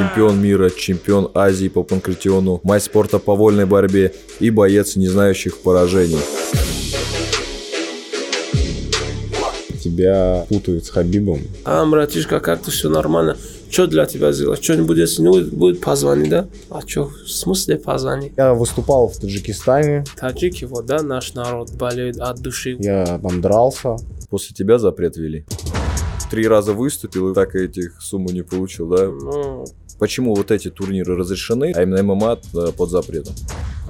чемпион мира, чемпион Азии по панкратиону, мастер спорта по вольной борьбе и боец, не знающих поражений. Тебя путают с Хабибом. А, братишка, как-то все нормально. Что для тебя сделать? Что-нибудь, если не будет, позвони, да? А что, в смысле позвони? Я выступал в Таджикистане, Таджики, вот, да, наш народ болеет от души. я там дрался. После тебя запрет ввели. Три раза выступил и так этих сумму не получил, да? Ну, Почему вот эти турниры разрешены, а именно ММА э, под запретом?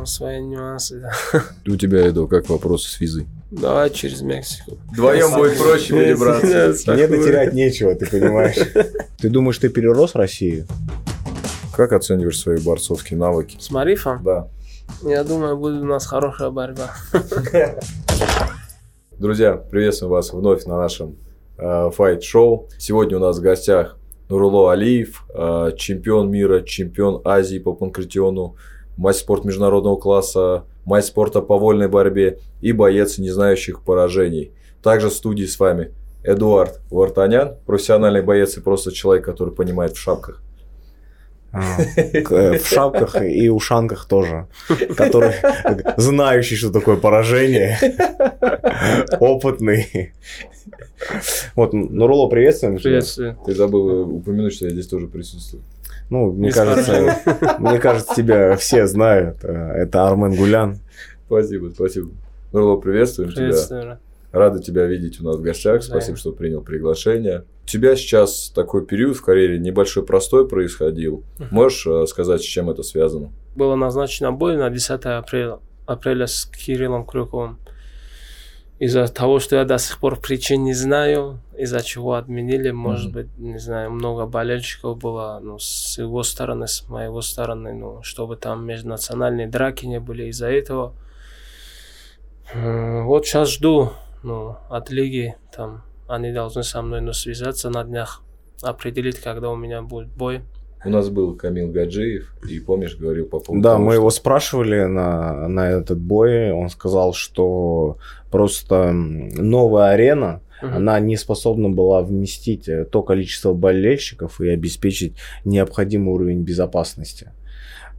ну, свои нюансы, да. У тебя, Эдо, как вопросы с визой? Давай через Мексику. Вдвоем будет проще перебраться. Мне дотерять нечего, ты понимаешь. Ты думаешь, ты перерос Россию? Как оцениваешь свои борцовские навыки? С Марифом? Да. Я думаю, будет у нас хорошая борьба. Друзья, приветствуем вас вновь на нашем э, файт-шоу. Сегодня у нас в гостях Нуруло Алиев, э, чемпион мира, чемпион Азии по панкратиону, мастер спорта международного класса, мастер спорта по вольной борьбе и боец, не знающих поражений. Также в студии с вами Эдуард Вартанян, профессиональный боец и просто человек, который понимает в шапках. Э, В шапках и ушанках тоже. Который знающий, что такое поражение. Опытный. Вот, Нуруло, приветствуем. тебя. Приветствую. Ты забыл упомянуть, что я здесь тоже присутствую. Ну, мне кажется, мне кажется, тебя все знают. Э, Это Армен Гулян. Спасибо, спасибо. Нурло, приветствуем тебя. Рады тебя видеть у нас в гостях. Спасибо, что принял приглашение. У тебя сейчас такой период в карьере небольшой простой происходил. Можешь э, сказать, с чем это связано? Было назначено бой на 10 апреля, апреля с Кириллом Крюковым. Из-за того, что я до сих пор причин не знаю, из-за чего отменили, может Мгм. быть, не знаю, много болельщиков было, ну, с его стороны, с моего стороны, ну, чтобы там межнациональные драки не были из-за этого. Вот сейчас жду, ну, от лиги, там, они должны со мной, ну, связаться на днях, определить, когда у меня будет бой. У нас был Камил Гаджиев, и помнишь, говорил по поводу Да, того, мы что- его спрашивали на, на этот бой. Он сказал, что просто новая арена, Мгм. она не способна была вместить э, то количество болельщиков и обеспечить необходимый уровень безопасности.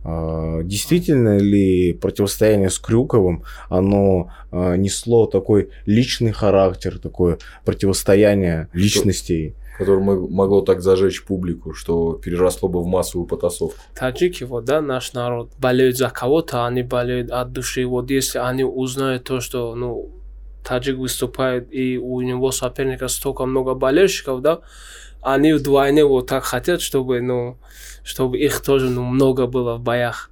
А, Действительно ли противостояние с Крюковым, оно а, несло такой личный характер, такое противостояние личностей? которое мо- могло так зажечь публику, что переросло бы в массовую потасовку. Таджики, вот, да, наш народ, болеют за кого-то, они болеют от души. Вот если они узнают то, что, ну, таджик выступает, и у него соперника столько много болельщиков, да, они вдвойне вот так хотят, чтобы, ну, чтобы их тоже, ну, много было в боях.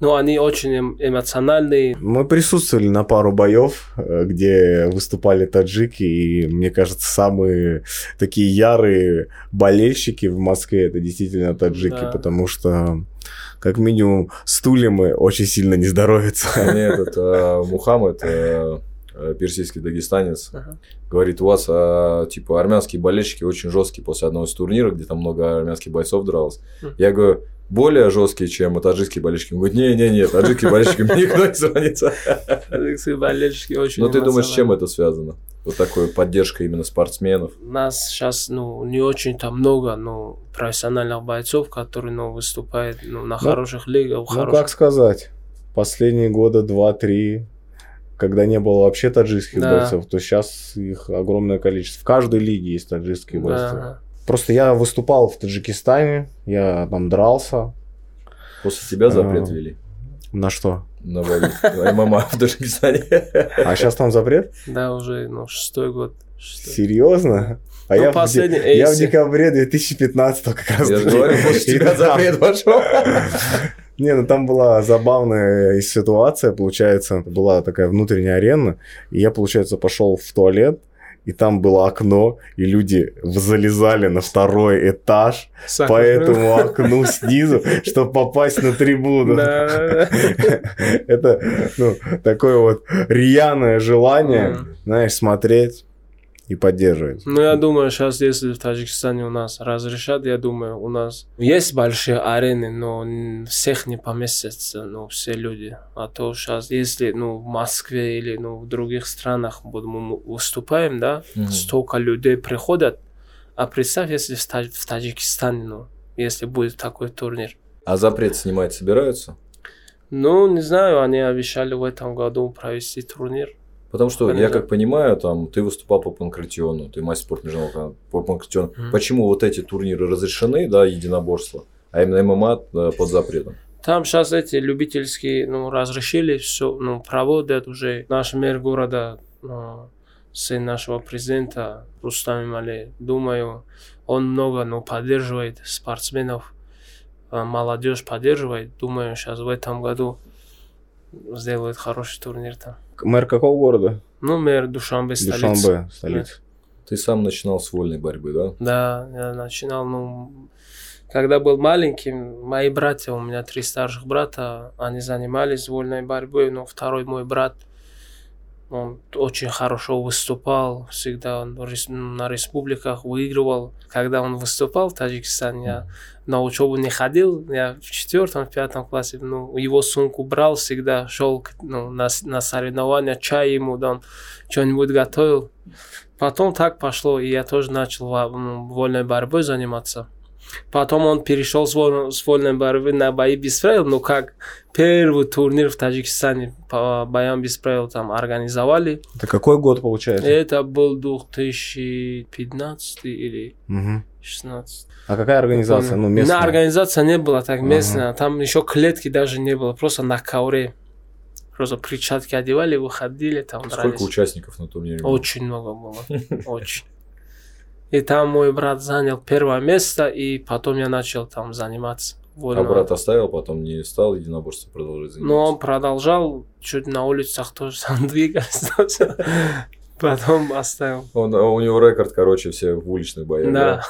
Ну, они очень эм- эмоциональные. Мы присутствовали на пару боев, э, где выступали таджики, и мне кажется, самые такие ярые болельщики в Москве это действительно таджики, Да. потому что как минимум стульям и очень сильно не здоровится. Мне этот э, Мухаммед, э, персидский дагестанец, Ага. говорит, у вас а, типа армянские болельщики очень жесткие после одного из турниров, где там много армянских бойцов дралось. Мгм. Я говорю, более жесткие, чем таджикские болельщики. Он говорит, не-не-не, таджикские болельщики мне никто не сравнится. Таджикские болельщики очень Но ты думаешь, с чем это связано? Вот такая поддержка именно спортсменов. нас сейчас ну, не очень-то много ну, профессиональных бойцов, которые ну, выступают ну, на Ну, хороших лигах. Ну, хороших- как сказать, последние года два-три, когда не было вообще таджикских Да. бойцов, то сейчас их огромное количество. В каждой лиге есть таджикские бойцы. Да. Просто я выступал в Таджикистане, я там дрался. После тебя запрет А. ввели На что? на войну. ММА в Таджикистане. А сейчас там запрет? Да, уже ну, шестой год. Шестой. Серьезно? А Ну, я, в я в декабре 2015 как раз. Я же говорю, после тебя запрет пошел. Не, ну там была забавная ситуация, получается, была такая внутренняя арена, и я, получается, пошел в туалет, и там было окно, и люди залезали на второй этаж Сахар. по этому окну снизу, чтобы попасть на трибуну. Да. Это ну, такое вот рьяное желание, Мгм. знаешь, смотреть и поддерживать. Ну, я думаю, сейчас, если в Таджикистане у нас разрешат, я думаю, у нас есть большие арены, но всех не поместятся, ну, все люди. А то сейчас, если, ну, в Москве или, ну, в других странах вот мы выступаем, да, Мгм. столько людей приходят, а представь, если в, Тадж- в Таджикистане, ну, если будет такой турнир. А запрет снимать собираются? Ну, не знаю, они обещали в этом году провести турнир. Потому что, я Понятно. как понимаю, там ты выступал по панкратиону, ты мастер спорта международного по панкратиону. Мгм. Почему вот эти турниры разрешены, да, единоборства, а именно ММА да, под запретом? Там сейчас эти любительские, ну, разрешили все, ну, проводят уже. Наш мэр города, ну, сын нашего президента Рустам Имали, думаю, он много, ну, поддерживает спортсменов, а, молодежь поддерживает. Думаю, сейчас в этом году сделают хороший турнир там. Мэр какого города? Ну, мэр Душанбе столица. Душанбе, столица. Ты сам начинал с вольной борьбы, да? Да, я начинал, ну, когда был маленьким, мои братья, у меня три старших брата, они занимались вольной борьбой, но второй мой брат, он очень хорошо выступал, всегда он на республиках выигрывал. Когда он выступал в Таджикистане, я на учебу не ходил, я в четвертом, в пятом классе, ну, его сумку брал всегда, шел ну, на, на соревнования, чай ему дам, что-нибудь готовил. Потом так пошло, и я тоже начал м, вольной борьбой заниматься. Потом он перешел с, вольно- с вольной борьбы на бои без правил, ну как первый турнир в Таджикистане по боям без правил там организовали. Это какой год получается? Это был 2015 или Мгм. 16. А какая организация? Ну, местная. На организация не было так местная. Там еще клетки даже не было. Просто на ковре. Просто перчатки одевали, выходили, там Сколько дрались. участников на турнире? было? Очень много было. Очень. И там мой брат занял первое место, и потом я начал там заниматься. А вольно. брат оставил, потом не стал единоборство продолжать заниматься? Но он продолжал, чуть на улицах тоже там двигался. Потом оставил. Он, а у него рекорд, короче, все в уличных боях. Да.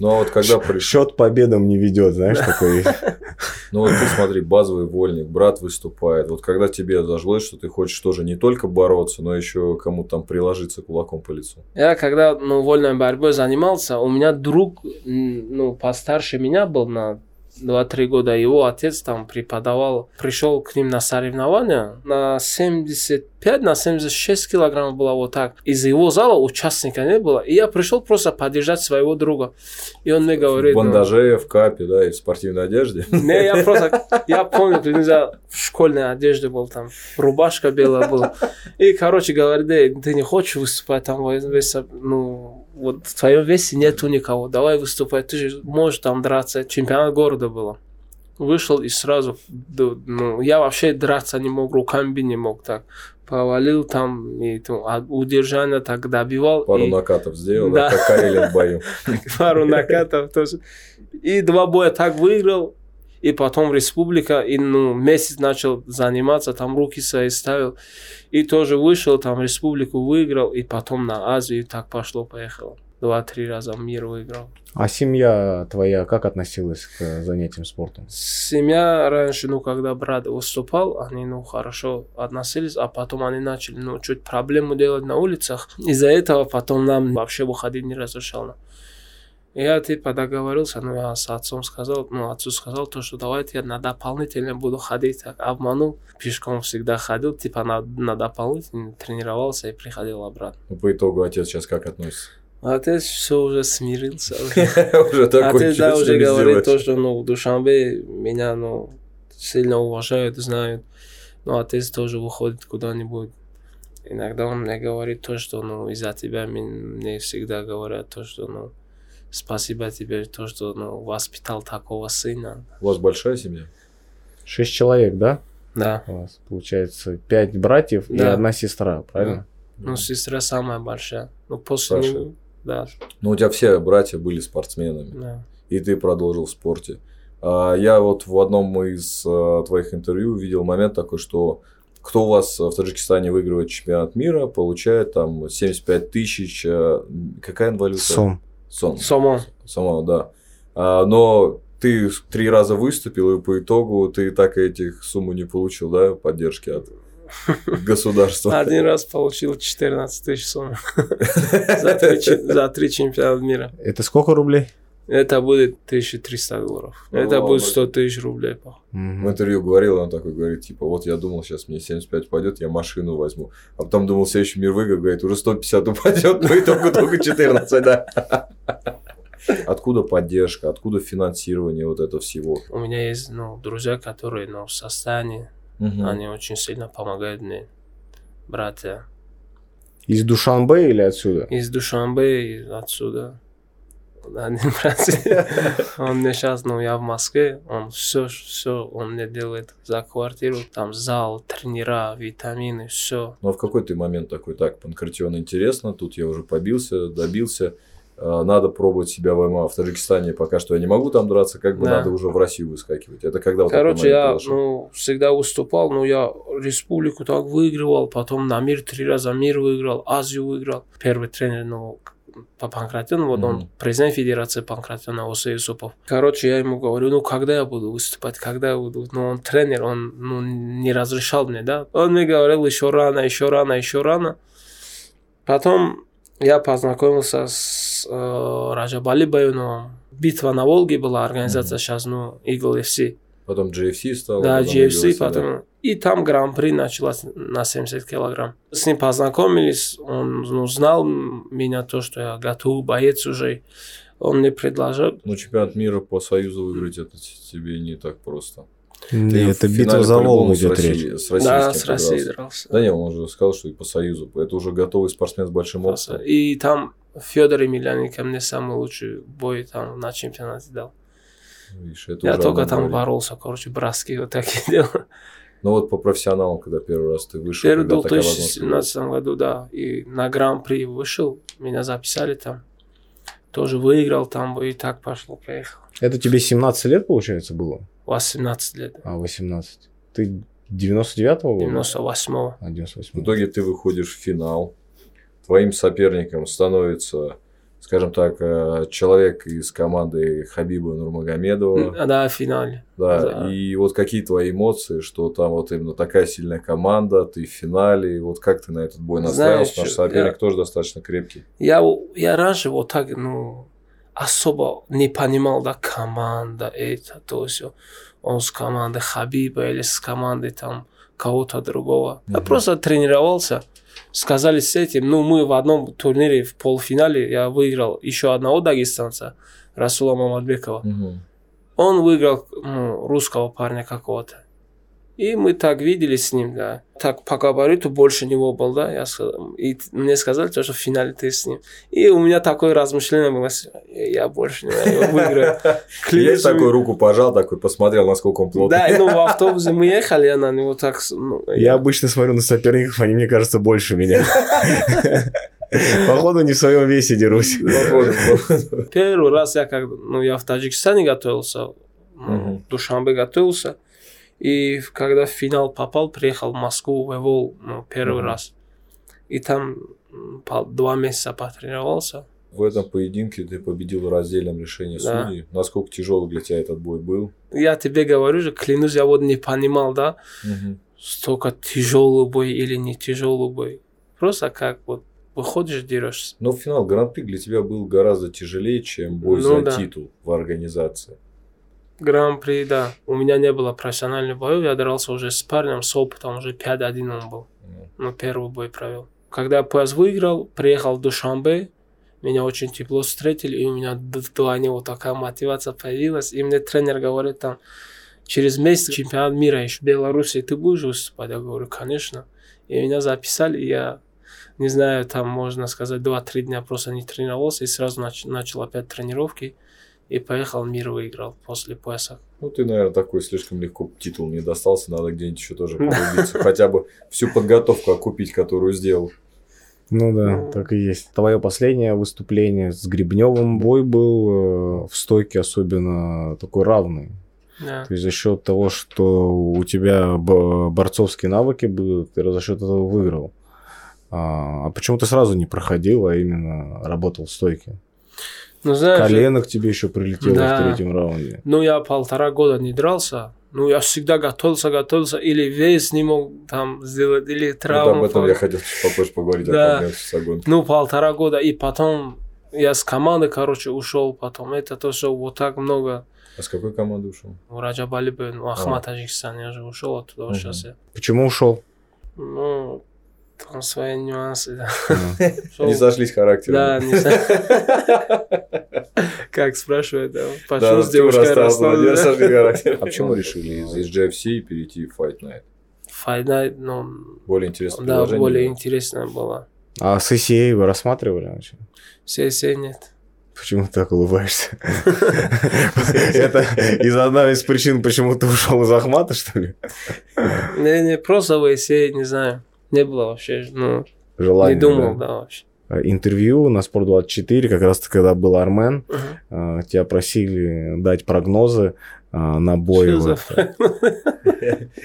Ну а вот когда пришел, Счет победам не ведет, знаешь, такой. ну вот ты смотри, базовый вольник, брат выступает. Вот когда тебе зажилось, что ты хочешь тоже не только бороться, но еще кому-то там приложиться кулаком по лицу. Я когда ну, вольной борьбой занимался, у меня друг, ну, постарше меня был на 2-3 года, его отец там преподавал, пришел к ним на соревнования, на 75, на 76 килограмм было вот так. Из его зала участника не было, и я пришел просто поддержать своего друга. И он мне говорит... в ну, бандаже, в капе, да, и в спортивной одежде. Не, я просто, я помню, клянусь, я в школьной одежде был там, рубашка белая была. И, короче, говорит, «Эй, ты не хочешь выступать там, ну, вот в твоем весе нету никого, давай выступай, ты же можешь там драться. Чемпионат города было. Вышел и сразу, ну, я вообще драться не мог, руками не мог так. Повалил там, и ну, а удержание так добивал. Пару и- накатов сделал, Да. как Карелин в бою. пару накатов тоже. И два боя так выиграл. И потом республика, и ну, месяц начал заниматься, там руки свои ставил. И тоже вышел, там республику выиграл, и потом на Азию, и так пошло-поехало. Два-три раза мир выиграл. А семья твоя как относилась к занятиям спортом? Семья раньше, ну, когда брат выступал, они, ну, хорошо относились, а потом они начали, ну, чуть проблему делать на улицах. Из-за этого потом нам вообще выходить не разрешал. Я, типа, договорился, ну, я с отцом сказал, ну, отцу сказал то, что давайте я на дополнительно буду ходить, так обманул, пешком всегда ходил, типа, на, на дополнительно тренировался и приходил обратно. По итогу отец сейчас как относится? Отец все уже смирился. уже. Такой, Отец, да, уже говорит то, что, ну, в Душанбе меня, ну, сильно уважают, знают. Но отец тоже выходит куда-нибудь. Иногда он мне говорит то, что, ну, из-за тебя мне всегда говорят то, что, ну, спасибо тебе, то, что, ну, воспитал такого сына. У вас большая семья? Шесть человек, да? Да. У вас получается пять братьев и Да. одна сестра, правильно? Ну, сестра самая большая. Ну, после Старшая. него, да, Ну, у тебя все братья были спортсменами, да. и ты продолжил в спорте. А, Я вот в одном из а, твоих интервью видел момент такой, что кто у вас в Таджикистане выигрывает чемпионат мира, получает там 75 тысяч, а, какая валюта? Сом. Сон. Сомо. Самого, да. А, но ты три раза выступил, и по итогу ты так и этих сумму не получил, да, поддержки от государства. Один раз получил 14 тысяч сумм за три чи- за три чемпионата мира. Это сколько рублей? Это будет 1300 долларов. Ну, Это будет 100 тысяч рублей. по- В Мгм. интервью говорил, он такой говорит, типа, вот я думал, сейчас мне 75 пойдет, я машину возьму. А потом думал, следующий мир выиграю, говорит, уже 150 упадет, но итогу только 14, да. Откуда поддержка, откуда финансирование вот этого всего? У меня есть ну, друзья, которые ну, в состоянии, Мгм. они очень сильно помогают мне, братья. Из Душанбе или отсюда? Из Душанбе, и отсюда. Один брат, он мне сейчас, ну, я в Москве, он все, все, он мне делает за квартиру, там зал, тренера, витамины, все. Ну а в какой ты момент такой, так, панкратион интересно, тут я уже побился, добился, а, надо пробовать себя в ММА в Таджикистане, пока что я не могу там драться, как бы Да. надо уже в Россию выскакивать. Это когда вот Короче, я, произошел? ну, всегда выступал, но я республику так выигрывал, потом на мир три раза мир выиграл, Азию выиграл. Первый тренер, ну, по панкратиону, вот он президент Федерации панкратиона Оса Юсупов. Короче, я ему говорю, ну, когда я буду выступать, когда я буду... Ну, он тренер, он ну, не разрешал мне, да. Он мне говорил, еще рано, еще рано, еще рано. Потом я познакомился с э, Раджабали Баюновым. Битва на Волге была, организация Мгм. сейчас, ну, Eagle FC. Потом GFC стал. Да, потом GFC, UFC, да. И там гран-при началось на 70 килограмм. С ним познакомились, он ну, знал меня, то, что я готов, боец уже. Он мне предложил. Ну, чемпионат мира по Союзу выиграть, это тебе не так просто. Ты Нет, в это битва за Волгу с идет речь. С да, с Россией дрался. Да не, он уже сказал, что и по Союзу. Это уже готовый спортсмен с большим опытом. И там Федор Емельяненко мне самый лучший бой там на чемпионате дал. Видишь, это Я уже только там говорит. боролся, короче, броски вот такие делал. Ну вот по профессионалам, когда первый раз ты вышел, Первый когда был в такая возможность 2017 году, да. И на гран-при вышел, меня записали там. Тоже выиграл там, и так пошло, поехал. Это тебе 17 лет, получается, было? 18 лет. А, 18. Ты 99-го года? 98-го. А, 98 В итоге ты выходишь в финал. Твоим соперником становится, скажем так, э, человек из команды Хабиба Нурмагомедова. Да, в финале. Да, Да. и вот какие твои эмоции, что там вот именно такая сильная команда, ты в финале, и вот как ты на этот бой настраивался, Знаешь, наш соперник я- тоже достаточно крепкий. Я, я раньше вот так, ну, особо не понимал, да, команда, это, то все. Он с командой Хабиба или с командой там кого-то другого. Я Мгм. просто тренировался. Сказали с этим, ну, мы в одном турнире в полуфинале, я выиграл еще одного дагестанца, Расула Мамадбекова. Мгм. Он выиграл ну, русского парня какого-то. И мы так виделись с ним, да. Так по габариту больше него был, да. Я сказал, и мне сказали, то, что в финале ты с ним. И у меня такое размышление было, я больше не я выиграю. Клянусь, такой руку пожал, такой посмотрел, насколько он плотный. Да, ну в автобусе мы ехали, я на него так... ну, Я обычно смотрю на соперников, они, мне кажется, больше меня. Походу, не в своем весе дерусь. Походу, походу. Первый раз я как ну, я в Таджикистане готовился, ну, в Душанбе готовился. И когда в финал попал, приехал в Москву, в Эвол, ну, первый Мгм. раз. И там два месяца потренировался. В этом поединке ты победил раздельным решением Да. судей. Насколько тяжелый для тебя этот бой был? Я тебе говорю же, клянусь, я вот не понимал, да, столько тяжелый бой или не тяжелый бой. Просто как вот выходишь, дерешься. Но финал Гран-при для тебя был гораздо тяжелее, чем бой Ну за да. титул в организации. Гран-при, да. У меня не было профессиональных боев, я дрался уже с парнем, с опытом, уже 5-1 он был. Ну, ну, первый бой провел. Когда пояс выиграл, приехал в Душанбе, меня очень тепло встретили, и у меня вдвойне вот такая мотивация появилась. И мне тренер говорит там, через месяц чемпионат мира еще в Беларуси, ты будешь выступать? Я говорю, конечно. И меня записали, и я, не знаю, там, можно сказать, 2-3 дня просто не тренировался, и сразу нач- начал опять тренировки, и поехал мир выиграл после пояса. Ну, ты, наверное, такой слишком легко титул не достался, надо где-нибудь еще тоже подрубиться. Хотя бы всю подготовку окупить, которую сделал. Ну да, Ну. так и есть. Твое последнее выступление с Гребневым бой был э, в стойке особенно такой равный. Да. То есть за счет того, что у тебя б- борцовские навыки были, ты за счет этого выиграл. А, а почему ты сразу не проходил, а именно работал в стойке? Ну, знаешь, Колено к тебе еще прилетело Да. в третьем раунде. Ну, я полтора года не дрался. Ну, я всегда готовился, готовился. Или вес не мог там сделать, или Вот травму. об этом я хотел чуть попозже поговорить. Да. с огонь. Ну, полтора года. И потом я с команды, короче, ушел. Потом это то, что вот так много. А с какой команды ушел? У Раджа Балибы, ну, Ахмат Таджикистан, я же ушел оттуда вот Мгм. сейчас. Я. Почему ушел? Ну, там свои нюансы. Да. Не сошлись характером. Да, не. Как спрашивают, да, почему с девушкой расстался. А почему решили из из GFC перейти в Fight Night? Fight Night, ну, Более интересное да, более интересно было. А с ACA вы рассматривали вообще? Все нет. Почему ты так улыбаешься? Это из одной из причин, почему ты ушел из Ахмата, что ли? Не, не, просто в все, не знаю. Не было вообще, ну, Желание. не думал, да? да, вообще. Э, Интервью на Спорт24, как раз когда был Армен, э, тебя просили дать прогнозы на бой Что за вот,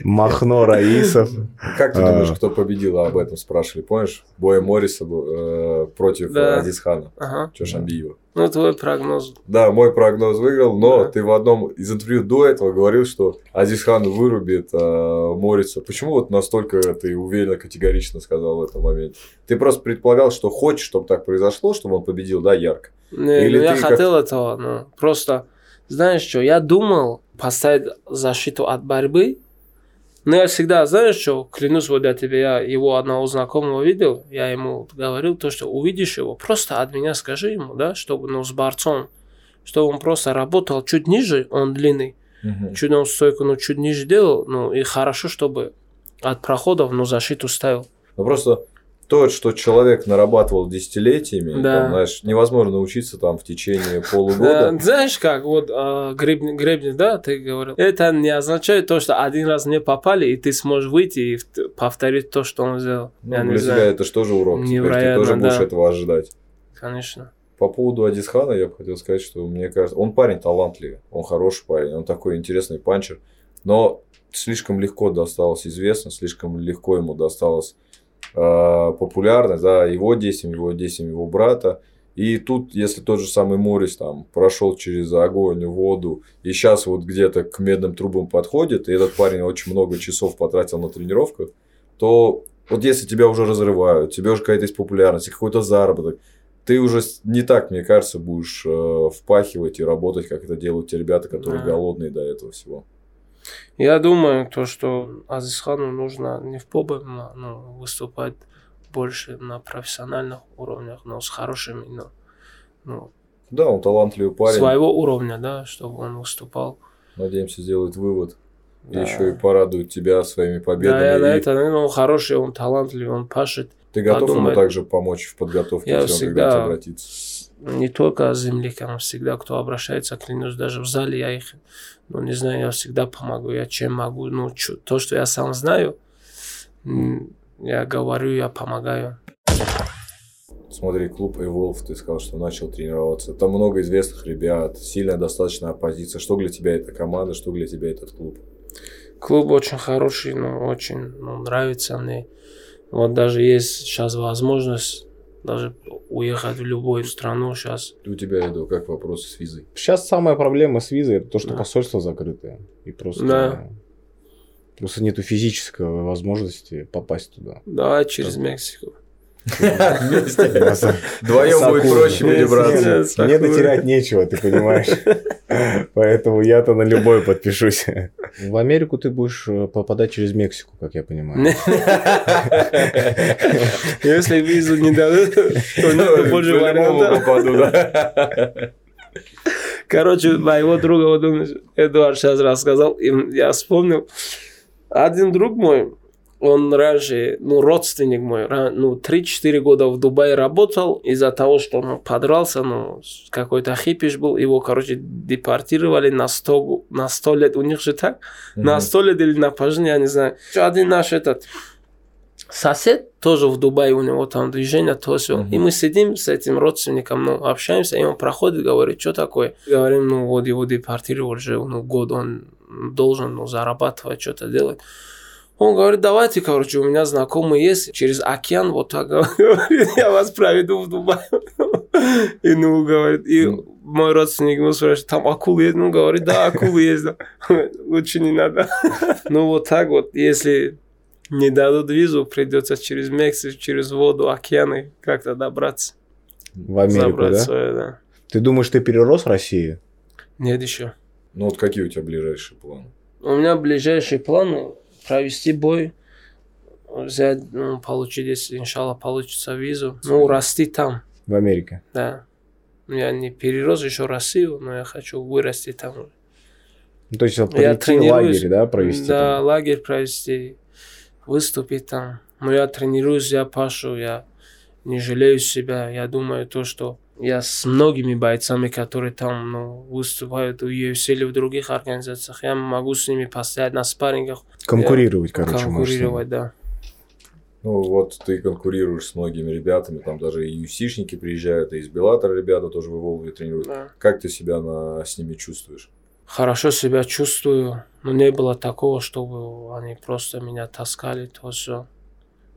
Махно Раисов. Как ты А. думаешь, кто победил? А Об этом спрашивали, помнишь? Бой Мориса э, против Да. э, Адисхана. Ага. Чошамбиева. Ну, твой прогноз. Да, мой прогноз выиграл, но Да. ты в одном из интервью до этого говорил, что Азизхан вырубит э, Мориса. Почему вот настолько ты уверенно, категорично сказал в этом моменте? Ты просто предполагал, что хочешь, чтобы так произошло, чтобы он победил, да, ярко? Не, Или ну, я хотел этого, ну, просто, знаешь что, я думал поставить защиту от борьбы, но я всегда, знаешь что, клянусь вот я тебе, я его одного знакомого видел, я ему говорил то, что увидишь его, просто от меня скажи ему, да, чтобы, ну, с борцом, чтобы он просто работал чуть ниже, он длинный, чуть он стойку, ну, чуть ниже делал, ну, и хорошо, чтобы от проходов, ну, защиту ставил. Ну просто то, что человек нарабатывал десятилетиями, Да. там, знаешь, невозможно научиться там в течение Да, полугода. знаешь как, вот а, Гребнев, Гребнев, да, ты говорил, это не означает то, что один раз не попали, и ты сможешь выйти и повторить то, что он сделал. Ну, я для тебя знаю, это же тоже урок. Теперь ты Невероятно, тоже будешь да. этого ожидать. конечно. По поводу Адисхана я бы хотел сказать, что мне кажется, он парень талантливый, он хороший парень, он такой интересный панчер, но слишком легко досталась известность, слишком легко ему досталась э, популярность, да, его действиям, его действиям его брата. И тут, если тот же самый Морис там прошел через огонь, воду, и сейчас вот где-то к медным трубам подходит, и этот парень очень много часов потратил на тренировках, то вот если тебя уже разрывают, тебе уже какая-то есть популярность, какой-то заработок, ты уже не так, мне кажется, будешь э, впахивать и работать, как это делают те ребята, которые Да. голодные до этого всего. Я думаю, то, что Азизхану нужно не в ПОБ ну, выступать больше на профессиональных уровнях, но с хорошими, ну, ну, Да, он талантливый парень. своего уровня, да, чтобы он выступал. Надеемся, сделает вывод. Да. еще и порадует тебя своими победами. Да, я на И это, ну, он хороший, он талантливый, он пашет. Ты готов ему подумает. также помочь в подготовке, Я если он всегда обратится? Не только землякам, всегда, кто обращается, клянусь, даже в зале я их, ну, не знаю, я всегда помогу, я чем могу, ну, чё- то, что я сам знаю, я говорю, я помогаю. Смотри, клуб Evolve, ты сказал, что начал тренироваться. Там много известных ребят, сильная достаточно оппозиция. Что для тебя эта команда, что для тебя этот клуб? Клуб очень хороший, ну, очень ну, нравится мне. Вот даже есть сейчас возможность даже уехать в любую страну сейчас. У тебя, Эду, как вопросы с визой? Сейчас самая проблема с визой это то, что Да. посольство закрытое. И просто, Да. просто нету физической возможности попасть туда. Давай через Мексику. Вдвоем будет проще перебраться. Мне дотерять нечего, ты понимаешь. Поэтому я-то на любой подпишусь. В Америку ты будешь э, попадать через Мексику, как я понимаю. Если визу не дадут, то нет больше вариантов. Короче, моего друга, вот он, Эдуард сейчас рассказал, и я вспомнил, один друг мой, он раньше, ну, родственник мой, ну, 3-4 года в Дубае работал, из-за того, что он подрался, ну, какой-то хипиш был, его, короче, депортировали на 100, го- на 100 лет, у них же так, на 100 лет или на пожизненно, я не знаю. Один наш этот сосед тоже в Дубае, у него там движение, то все. Мгм. И мы сидим с этим родственником, ну, общаемся, и он проходит, говорит, что такое? Говорим, ну, вот его депортировали уже, ну, год он должен, ну, зарабатывать, что-то делать. Он говорит, давайте, короче, у меня знакомый есть, через океан, вот так говорит, я вас проведу в Дубай. И, ну, говорит, и мой родственник ему спрашивает, там акулы есть? Ну, говорит, да, акулы есть. да». Лучше не надо. Ну, вот так вот, если не дадут визу, придется через Мексику, через воду, океаны как-то добраться. В Америку, забрать да? свое, да. Ты думаешь, ты перерос Россию? Нет еще. Ну вот какие у тебя ближайшие планы? У меня ближайшие планы провести бой, взять, ну, получить, если, иншаллах, получится визу, ну, расти там, В Америке. да. Ну, я не перерос еще Россию, но я хочу вырасти там. Ну, то есть Я тренируюсь. лагерь, да, провести? Да, там? лагерь провести, выступить там. Но я тренируюсь, я пашу, я не жалею себя. Я думаю то, что я с многими бойцами, которые там ну, выступают в UFC или в других организациях, я могу с ними постоять на спаррингах, Конкурировать, короче, с ними. конкурировать, да. Ну вот ты конкурируешь с многими ребятами, там даже и юсишники приезжают, и из Беллатора ребята тоже в Волге тренируют. Да. Как ты себя на, с ними чувствуешь? Хорошо себя чувствую, но не было такого, чтобы они просто меня таскали, то все.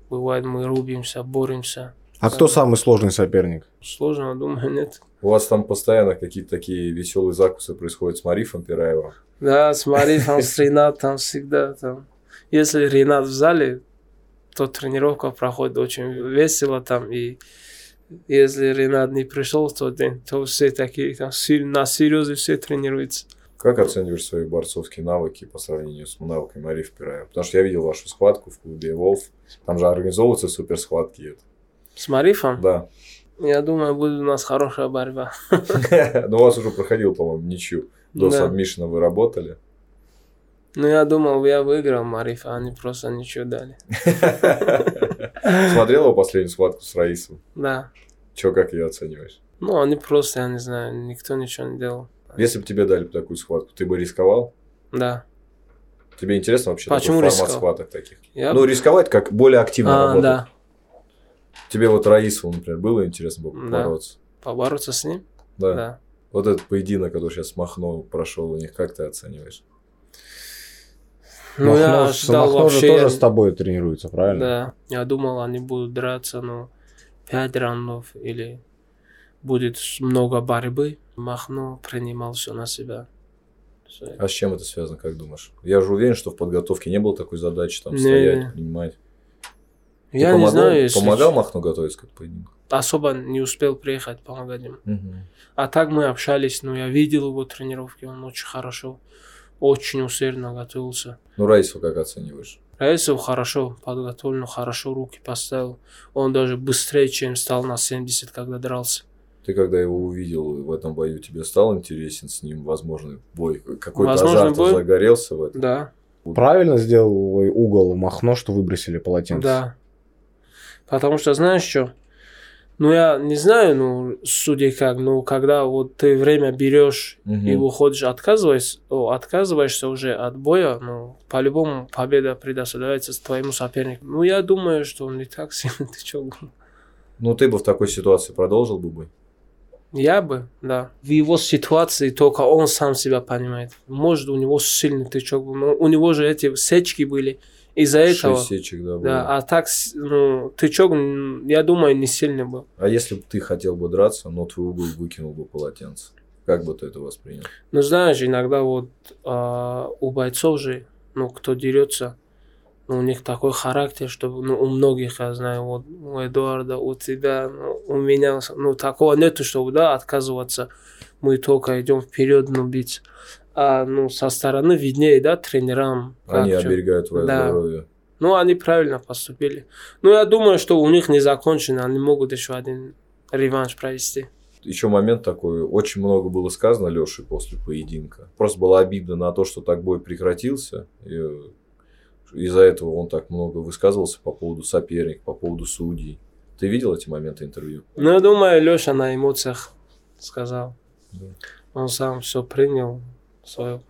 Бывает, мы рубимся, боремся. А кто самый сложный соперник? Сложно, думаю, нет. У вас там постоянно какие-то такие веселые закусы происходят с Марифом Пираевым. Да, смотри, там с Ренатом всегда там. Если Ренат в зале, то тренировка проходит очень весело там. И если Ренат не пришел в тот день, то все такие там на серьезе все тренируются. Как оцениваешь свои борцовские навыки по сравнению с навыками Марифа Пираева? Потому что я видел вашу схватку в клубе Волф. Там же организовываются супер схватки. С Марифом, Да. я думаю, будет у нас хорошая борьба. Но у вас уже проходил, по-моему, ничью. До Да. сабмишена вы работали. Ну, я думал, я выиграл Марифа, а они просто ничего дали. Смотрел его последнюю схватку с Раисом? Да. Че, как ее оцениваешь? Ну, они просто, я не знаю, никто ничего не делал. Если бы тебе дали такую схватку, ты бы рисковал? Да. Тебе интересно вообще Почему такой формат рисковал? схваток таких? Я... Ну, рисковать как более активно а, работать. да. Тебе вот Раисову, например, было интересно бы Да. бороться? Побороться с ним? Да. Да. Вот этот поединок, который сейчас Махно прошел у них, как ты оцениваешь? Ну, я Махно, ждал Махно же вообще... тоже с тобой тренируется, правильно? Да. Я думал, они будут драться, ну, пять раундов или будет много борьбы. Махно принимал все на себя. А с чем это связано, как думаешь? Я же уверен, что в подготовке не было такой задачи там Не. стоять, принимать. Ты Я помогал, не знаю, если... помогал Махно готовиться к этому поединку? Особо не успел приехать помогать ему. Мгм. А так мы общались, ну, я видел его тренировки, он очень хорошо, очень усердно готовился. Ну, Раисова как оцениваешь? Раисов хорошо подготовлен, хорошо руки поставил. Он даже быстрее, чем стал на 70, когда дрался. Ты когда его увидел в этом бою, тебе стал интересен с ним возможный бой? Какой-то Возможный азарт бой? загорелся в этом? Да, Правильно сделал угол Махно, что выбросили полотенце? да. Потому что, знаешь что? Ну, я не знаю, ну, судей как, но когда вот ты время берешь Мгм. и выходишь, отказываешься, отказываешься уже от боя, ну, по-любому победа предоставляется твоему сопернику. Ну, я думаю, что он не так сильно тычок был. Ну, ты бы в такой ситуации продолжил бы бой? Я бы, да. В его ситуации только он сам себя понимает. Может, у него сильный тычок был, но у него же эти сечки были. Из-за этого... Сечек, да, было. Да, а так, ну, тычок, я думаю, не сильный был. А если бы ты хотел бы драться, но твой угол выкинул бы полотенце? Как бы ты это воспринял? Но знаешь, иногда вот а, у бойцов же, ну, кто дерется, ну, у них такой характер, что, ну, у многих, я знаю, вот у Эдуарда, у тебя, ну, у меня, ну, такого нету, чтобы, да, отказываться. Мы только идем вперед, ну, бить. А, ну, со стороны виднее, да, тренерам. как Они чё. оберегают твое Да. здоровье. Ну, они правильно поступили. Ну, я думаю, что у них не закончено, они могут еще один реванш провести. Еще момент такой, очень много было сказано Лешей после поединка. Просто было обидно на то, что так бой прекратился. И из-за этого он так много высказывался по поводу соперника, по поводу судей. Ты видел эти моменты интервью? Ну, я думаю, Леша на эмоциях сказал. Он сам все принял, свое,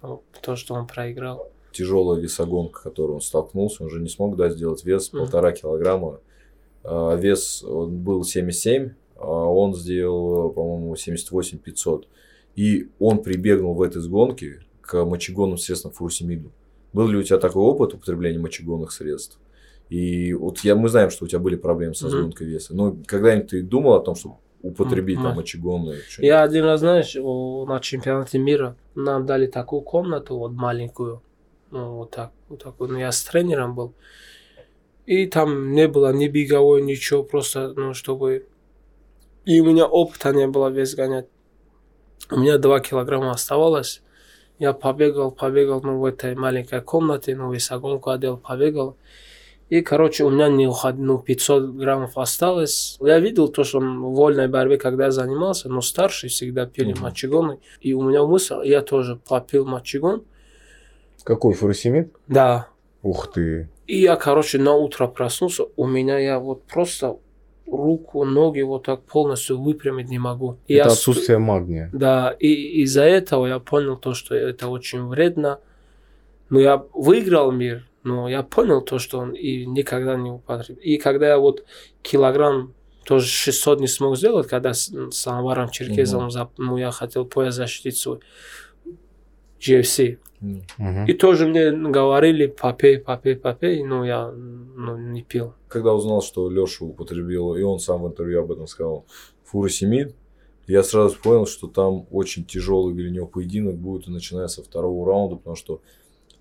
то, что он проиграл. Тяжелая весогонка, которой он столкнулся, он же не смог да, сделать вес Мгм. полтора килограмма. А, Вес был 77, а он сделал, по-моему, 78 500. И он прибегнул в этой сгонке к мочегонным средствам фурсимиду. Был ли у тебя такой опыт употребления мочегонных средств? И вот я, мы знаем, что у тебя были проблемы со сгонкой веса. Но когда-нибудь ты думал о том, чтобы употребить там что-нибудь? Я один раз, знаешь, на чемпионате мира нам дали такую комнату, вот маленькую, ну, вот так, вот такую, ну, я с тренером был. И там не было ни беговой, ничего, просто, ну, чтобы... И у меня опыта не было вес гонять. У меня 2 килограмма оставалось. Я побегал, побегал, ну, в этой маленькой комнате, ну, весогонку одел, побегал. И, короче, у меня не уходило, ну, 500 граммов осталось. Я видел то, что он в вольной борьбе, когда я занимался, но старший всегда пили Мгм. мочегоны. И у меня мысль, я тоже попил мочегон. Какой фуросемид? Да. Ух ты. И я, короче, на утро проснулся, у меня я вот просто руку, ноги вот так полностью выпрямить не могу. И Это я отсутствие магния. Да, и из-за этого я понял то, что это очень вредно. Но я выиграл мир, но я понял то, что он и никогда не употребил. И когда я вот килограмм тоже 600 не смог сделать, когда с с самоваром черкезом, зап- ну, я хотел пояс защитить свой GFC. Мгм. И тоже мне говорили, попей, попей, попей, но я ну, не пил. Когда узнал, что Леша употребил, и он сам в интервью об этом сказал, фуросемид, я сразу понял, что там очень тяжелый для него поединок будет, начиная со второго раунда, потому что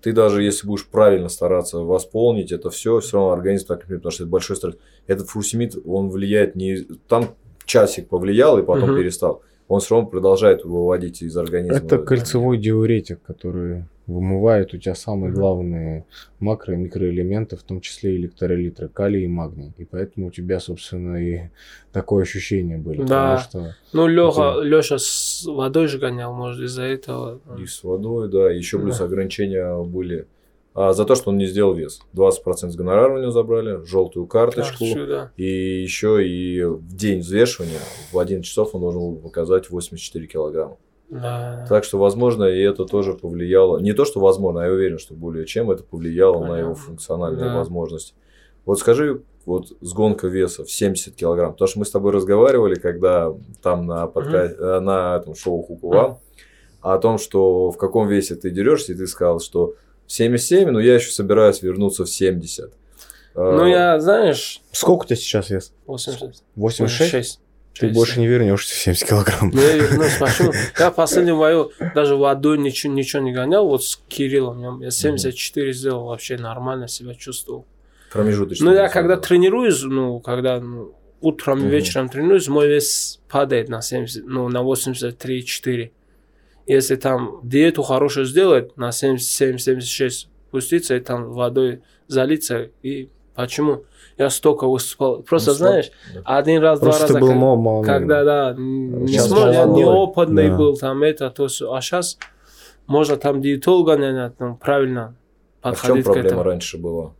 ты даже если будешь правильно стараться восполнить это все, все равно организм так не потому что это большой стресс. Этот фуросемид, он влияет не... Там часик повлиял и потом Мгм. перестал. Он все равно продолжает выводить из организма. Это кольцевой диуретик, который вымывает у тебя самые Мгм. главные макро- и микроэлементы, в том числе электролитры, калий и магний. И поэтому у тебя, собственно, и такое ощущение были. Да. Потому что Ну, Леха, Леша с водой же гонял, может, из-за этого. И с водой, да. Еще плюс Да. ограничения были. А, за то, что он не сделал вес. 20% с гонорара у него забрали, желтую карточку. Карточку, да. И еще и в день взвешивания в 11 часов он должен был показать 84 килограмма. Да. Так что, возможно, и это тоже повлияло. Не то, что возможно, а я уверен, что более чем это повлияло на его Понятно. функциональные Да. возможности. Вот скажи, вот сгонка веса в 70 килограмм. Потому что мы с тобой разговаривали, когда там на, подка... э, на этом шоу Хукува, о том, что в каком весе ты дерешься, и ты сказал, что 77, но я еще собираюсь вернуться в 70. Ну, Э, я, знаешь, сколько у тебя сейчас вес? 86. 86? Ты Шесть. больше не вернешься в 70 килограмм. Ну, я вернусь, почему? Я последнюю мою даже водой ничего, ничего не гонял, вот с Кириллом. Я 74 сделал, вообще нормально себя чувствовал. промежуточный. Ну, я когда да. тренируюсь, ну, когда ну, утром вечером тренируюсь, мой вес падает на 70, ну, на 83-4. Если там диету хорошую сделать, на 77-76 пуститься и там водой залиться, и почему? Я столько выступал. Просто, Ну, знаешь, да. один раз, два Просто раза, ты был мал- когда, да, не смог, я неопытный Да. был, там это, то, всё. а сейчас можно там диетолога нанять, там, правильно А в чем подходить к проблема этому. раньше была?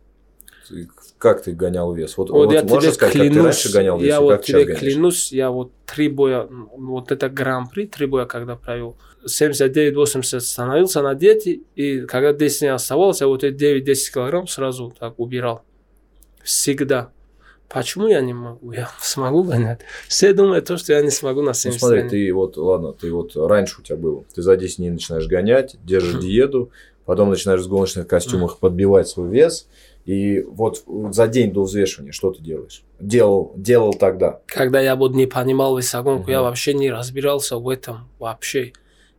Как ты гонял вес? Вот, Вот, вот я тебе сказать, как ты клянусь, раньше гонял вес я вот как тебе клянусь, я вот три боя, вот это гран-при, три боя когда провел, 79-80 становился на диете, и когда 10 дней оставалось, я вот эти 9-10 килограмм сразу так убирал. Всегда. Почему я не могу? Я смогу гонять. Все думают, то, что я не смогу на Ну 70 смотри, дней. ты вот, ладно, ты вот раньше у тебя было, ты за 10 дней начинаешь гонять, держишь диету, потом начинаешь в гоночных костюмах подбивать свой вес, и вот за день до взвешивания что ты делаешь? Делал, делал тогда. Когда я вот не понимал весогонку, я Мгм. вообще не разбирался в этом вообще.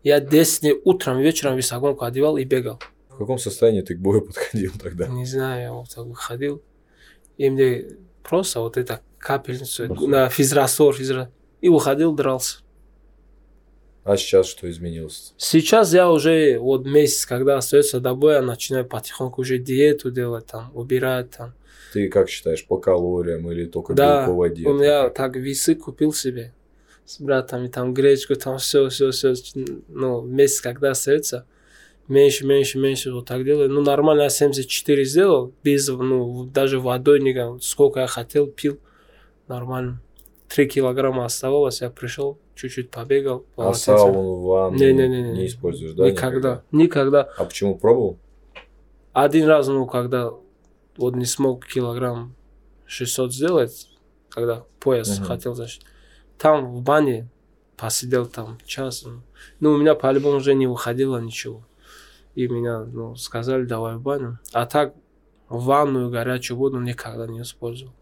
Я 10 дней утром, вечером весогонку одевал и бегал. В каком состоянии ты к бою подходил тогда? Не знаю, я вот так выходил. И мне просто вот это капельницу Просто. на физраствор, физра... И выходил, дрался. А сейчас что изменилось? Сейчас я уже вот месяц, когда остается до боя, начинаю потихоньку уже диету делать, там, убирать там. Ты как считаешь, по калориям или только Да, белковая у диета? меня так весы купил себе с братами, там гречку, там все, все, все. Ну, месяц, когда остается, меньше, меньше, меньше вот так делаю. Ну, нормально я 74 сделал, без, ну, даже водой не сколько я хотел, пил, нормально. 3 килограмма оставалось, я пришел, чуть-чуть побегал. А сауну, ванну Не-не-не. не используешь, да? Никогда, никогда. А почему пробовал? Один раз, ну, когда вот не смог килограмм 600 сделать, когда пояс Мгм. хотел защитить, там в бане посидел там час. ну. Ну, у меня по-любому уже не выходило ничего. И меня, ну, сказали, давай в баню. А так, ванную горячую воду никогда не использовал.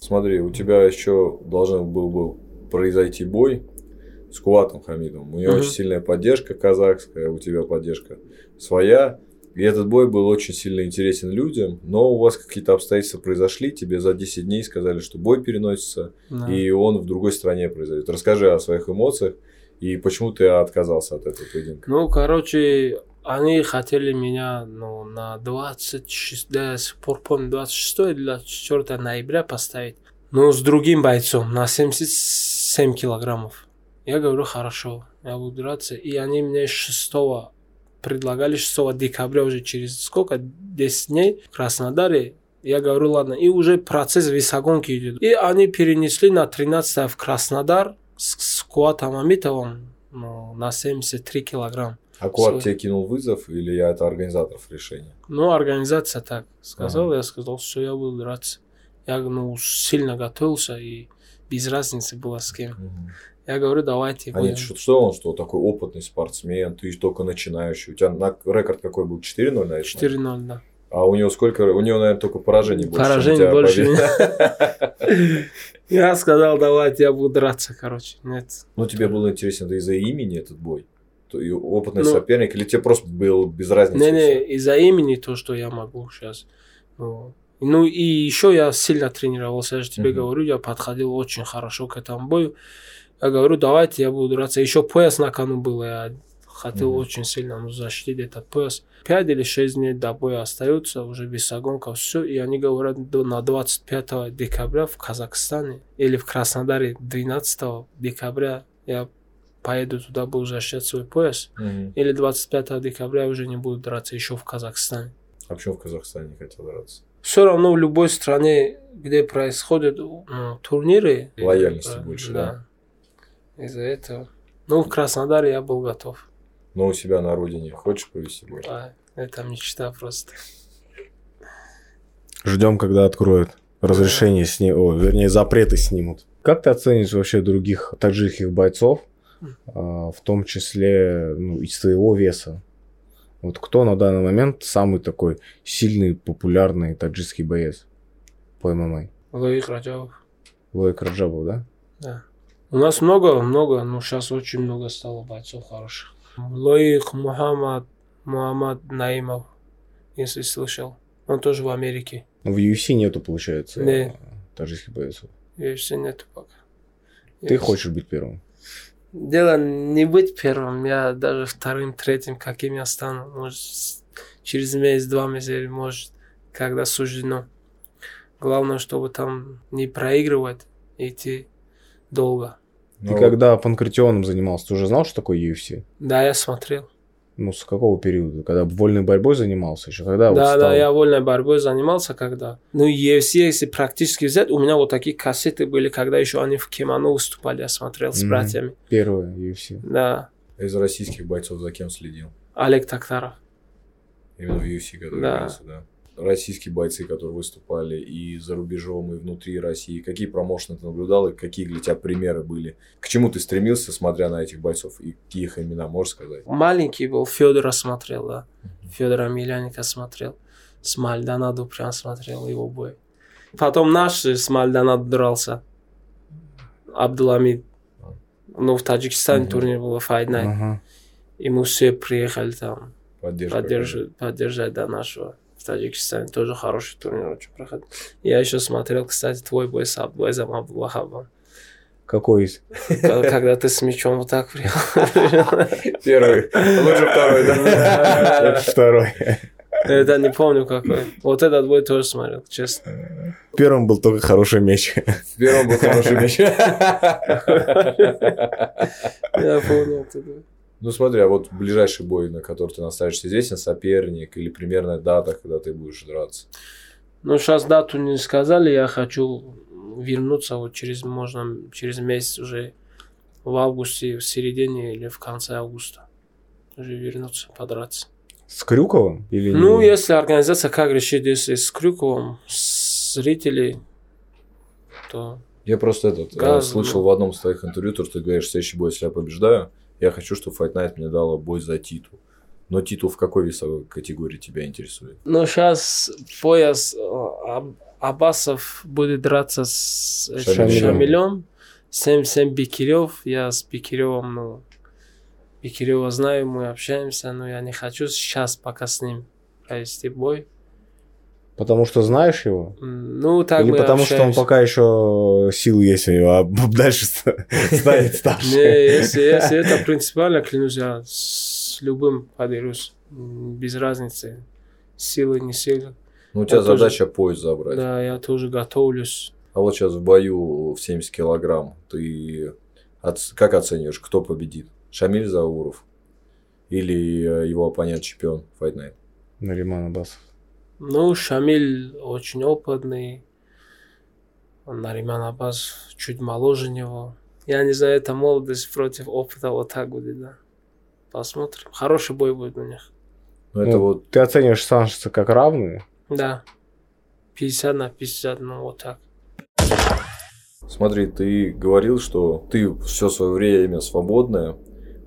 Смотри, у тебя еще должен был бы произойти бой с Кулатом Хамидом. У него Мгм. очень сильная поддержка казахская, у тебя поддержка своя. И этот бой был очень сильно интересен людям, но у вас какие-то обстоятельства произошли, тебе за 10 дней сказали, что бой переносится, Да. и он в другой стране произойдет. Расскажи о своих эмоциях и почему ты отказался от этого поединка. Ну, короче, они хотели меня ну, на 26, до сих пор помню, 26 или 24 ноября поставить. Но с другим бойцом на 77 килограммов. Я говорю, хорошо, я буду драться. И они мне 6 предлагали 6 декабря уже через сколько? 10 дней в Краснодаре. Я говорю, ладно. И уже процесс весогонки идет. И они перенесли на 13 в Краснодар с, с Куатом Амитовым ну, на 73 килограмм. А Куат Всё. тебе кинул вызов или я это организаторов решение? Ну, организация так сказала, Ага. я сказал, что я буду драться. Я ну, сильно готовился, и без разницы было с кем. Я говорю, давайте А будем. нет, что, что он, что такой опытный спортсмен, ты только начинающий. У тебя на, рекорд какой был? 4-0 на этом? 4-0, да. А у него сколько? У него, наверное, только поражений больше. Поражений больше. Я сказал, давайте, я буду драться, короче. Нет. Ну, тебе было интересно, да из-за имени этот бой? И опытный Ну, соперник, или тебе просто был без разницы? Не-не, из-за имени то, что я могу сейчас. Ну, ну и еще я сильно тренировался, я же тебе Мгм. говорю, я подходил очень хорошо к этому бою. Я говорю, давайте я буду драться. Еще пояс на кону был, я хотел Мгм. очень сильно ну, защитить этот пояс. 5 или 6 дней до боя остается, уже весогонка, все. И они говорят, до- на 25 декабря в Казахстане или в Краснодаре 12 декабря я поеду туда, буду защищать свой пояс. Мгм. Или 25 декабря уже не буду драться еще в Казахстане. А почему в Казахстане не хотел драться? Все равно в любой стране, где происходят ну, турниры... Лояльности э, больше, да? Из-за этого. Ну, в Краснодаре я был готов. Но у себя на родине хочешь провести бой? А, это мечта просто. Ждем, когда откроют разрешение сни... О, вернее, запреты снимут. Как ты оценишь вообще других таджикских бойцов, а, в том числе ну, из твоего веса? Вот кто на данный момент самый такой сильный, популярный таджикский боец по ММА? Лоик Раджабов. Лоик Раджабов, да? Да. У нас много, много, ну сейчас очень много стало бойцов хороших. Лоик Мухаммад, Мухаммад Наимов, если слышал. Он тоже в Америке. Ну, в UFC нету, получается, Не. таджикских бойцов. UFC нету пока. Ты Есть. хочешь быть первым? Дело не быть первым, я даже вторым, третьим, каким я стану. Может, через месяц, два месяца, или может, когда суждено. Главное, чтобы там не проигрывать, идти долго. Ты Ну, когда панкратионом занимался, ты уже знал, что такое UFC? Да, я смотрел. Ну, с какого периода? Когда вольной борьбой занимался еще? Когда вот да, стал- да, я вольной борьбой занимался когда. Ну, UFC, если практически взять, у меня вот такие кассеты были, когда еще они в кимоно выступали, я смотрел с Мгм. братьями. Первое UFC. Да, Из российских бойцов за кем следил? Олег Токтаров. Именно в UFC, который Да. да. Российские бойцы, которые выступали и за рубежом, и внутри России. Какие промоушены ты наблюдал и какие для тебя примеры были? К чему ты стремился, смотря на этих бойцов? И какие их имена, можешь сказать? Маленький был, Федора смотрел, да. Федора Миляника смотрел. С Мальдонадо прям смотрел его бой. Потом наш с Мальдонадо дрался. Абдуламид. Ну, в Таджикистане Мгм. турнир был Fight Night. Ага. И мы все приехали там Поддержка. поддерживать, поддержать до нашего. В Таджикистане тоже хороший турнир очень проходил. Я еще смотрел, кстати, твой бой с Абдуэзом Абдуллаховым. Какой из? Когда ты с мячом вот так приехал. Первый. Лучше второй, да? Второй. Это не помню какой. Вот этот бой тоже смотрел, честно. Первым был только хороший меч. В первом был хороший мяч. Я понял этот бой. Ну смотри, а вот ближайший бой, на который ты наставишься, известен соперник или примерная дата, когда ты будешь драться? Ну, сейчас дату не сказали, я хочу вернуться вот через, можно, через месяц уже в августе, в середине или в конце августа. Уже вернуться, подраться. С Крюковым? Или Ну, не? если организация как решит, если с Крюковым, с зрителей, то Я просто этот э, Газ, слышал ну. в одном из твоих интервью, то, что ты говоришь, следующий бой, если я побеждаю, я хочу, чтобы Fight Night мне дала бой за титул. Но титул в какой весовой категории тебя интересует? Ну, сейчас пояс э, Аб- Абасов будет драться с этим Шамилем. Шамилем. 7-7 Бекирев. Я с Бекиревым, ну, Бекирева знаю, мы общаемся, но я не хочу сейчас пока с ним провести бой. Потому что знаешь его? Ну, так Или мы потому что он общаемся. пока еще силы есть у него, а дальше ста- станет старше? Не, если, если это принципиально, клянусь, я с любым подерусь. м, без разницы, силы, не силы. Ну, у тебя Я тоже- задача пояс забрать. Да, я тоже готовлюсь. А вот сейчас в бою в 70 килограмм ты как оцениваешь, кто победит? Шамиль Зауров или э, его оппонент чемпион Fight Night? Нариман Абасов. Ну, Шамиль очень опытный. Нариман Аббас чуть моложе него. Я не знаю, это молодость против опыта вот так будет, да. Посмотрим. Хороший бой будет у них. Ну, это Ну, вот Ты оцениваешь шансы как равные? Да. 50 на 50, ну вот так. Смотри, ты говорил, что ты все свое время свободное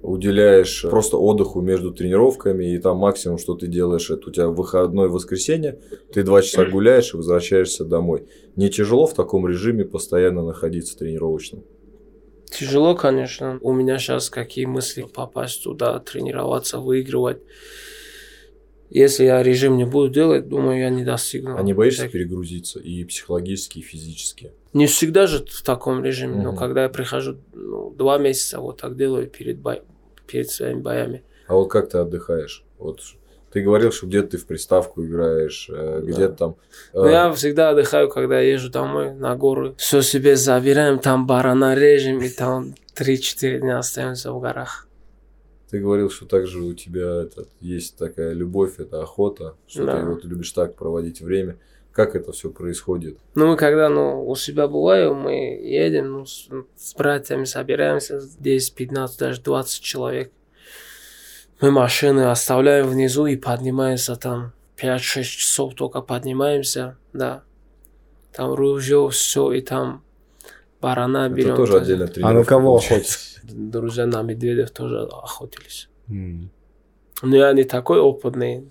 уделяешь просто отдыху между тренировками, и там максимум, что ты делаешь, это у тебя выходной воскресенье, ты два часа гуляешь и возвращаешься домой. Не тяжело в таком режиме постоянно находиться тренировочным? Тяжело, конечно. У меня сейчас какие мысли попасть туда, тренироваться, выигрывать. Если я режим не буду делать, думаю, я не достигну. А не боишься Так- перегрузиться и психологически, и физически? Не всегда же в таком режиме, но Мгм. когда я прихожу, ну, два месяца вот так делаю перед, бой- перед своими боями. А вот как ты отдыхаешь? Вот ты говорил, что где-то ты в приставку играешь, э, Да. где-то там... э, Но я всегда отдыхаю, когда езжу домой на горы. Все себе забираем, там барана режем, и там 3-4 дня остаемся в горах. Ты говорил, что также у тебя этот, есть такая любовь, это охота, что Да. ты вот любишь так проводить время. Как это все происходит? Ну, мы когда ну, у себя бываем, мы едем, ну, с, с братьями собираемся, 10, 15, даже 20 человек. Мы машины оставляем внизу и поднимаемся там 5-6 часов только поднимаемся, да. Там ружье, все, и там барана берем. это тоже отдельно А на кого охотитесь? Друзья на медведев тоже охотились. М. Но я не такой опытный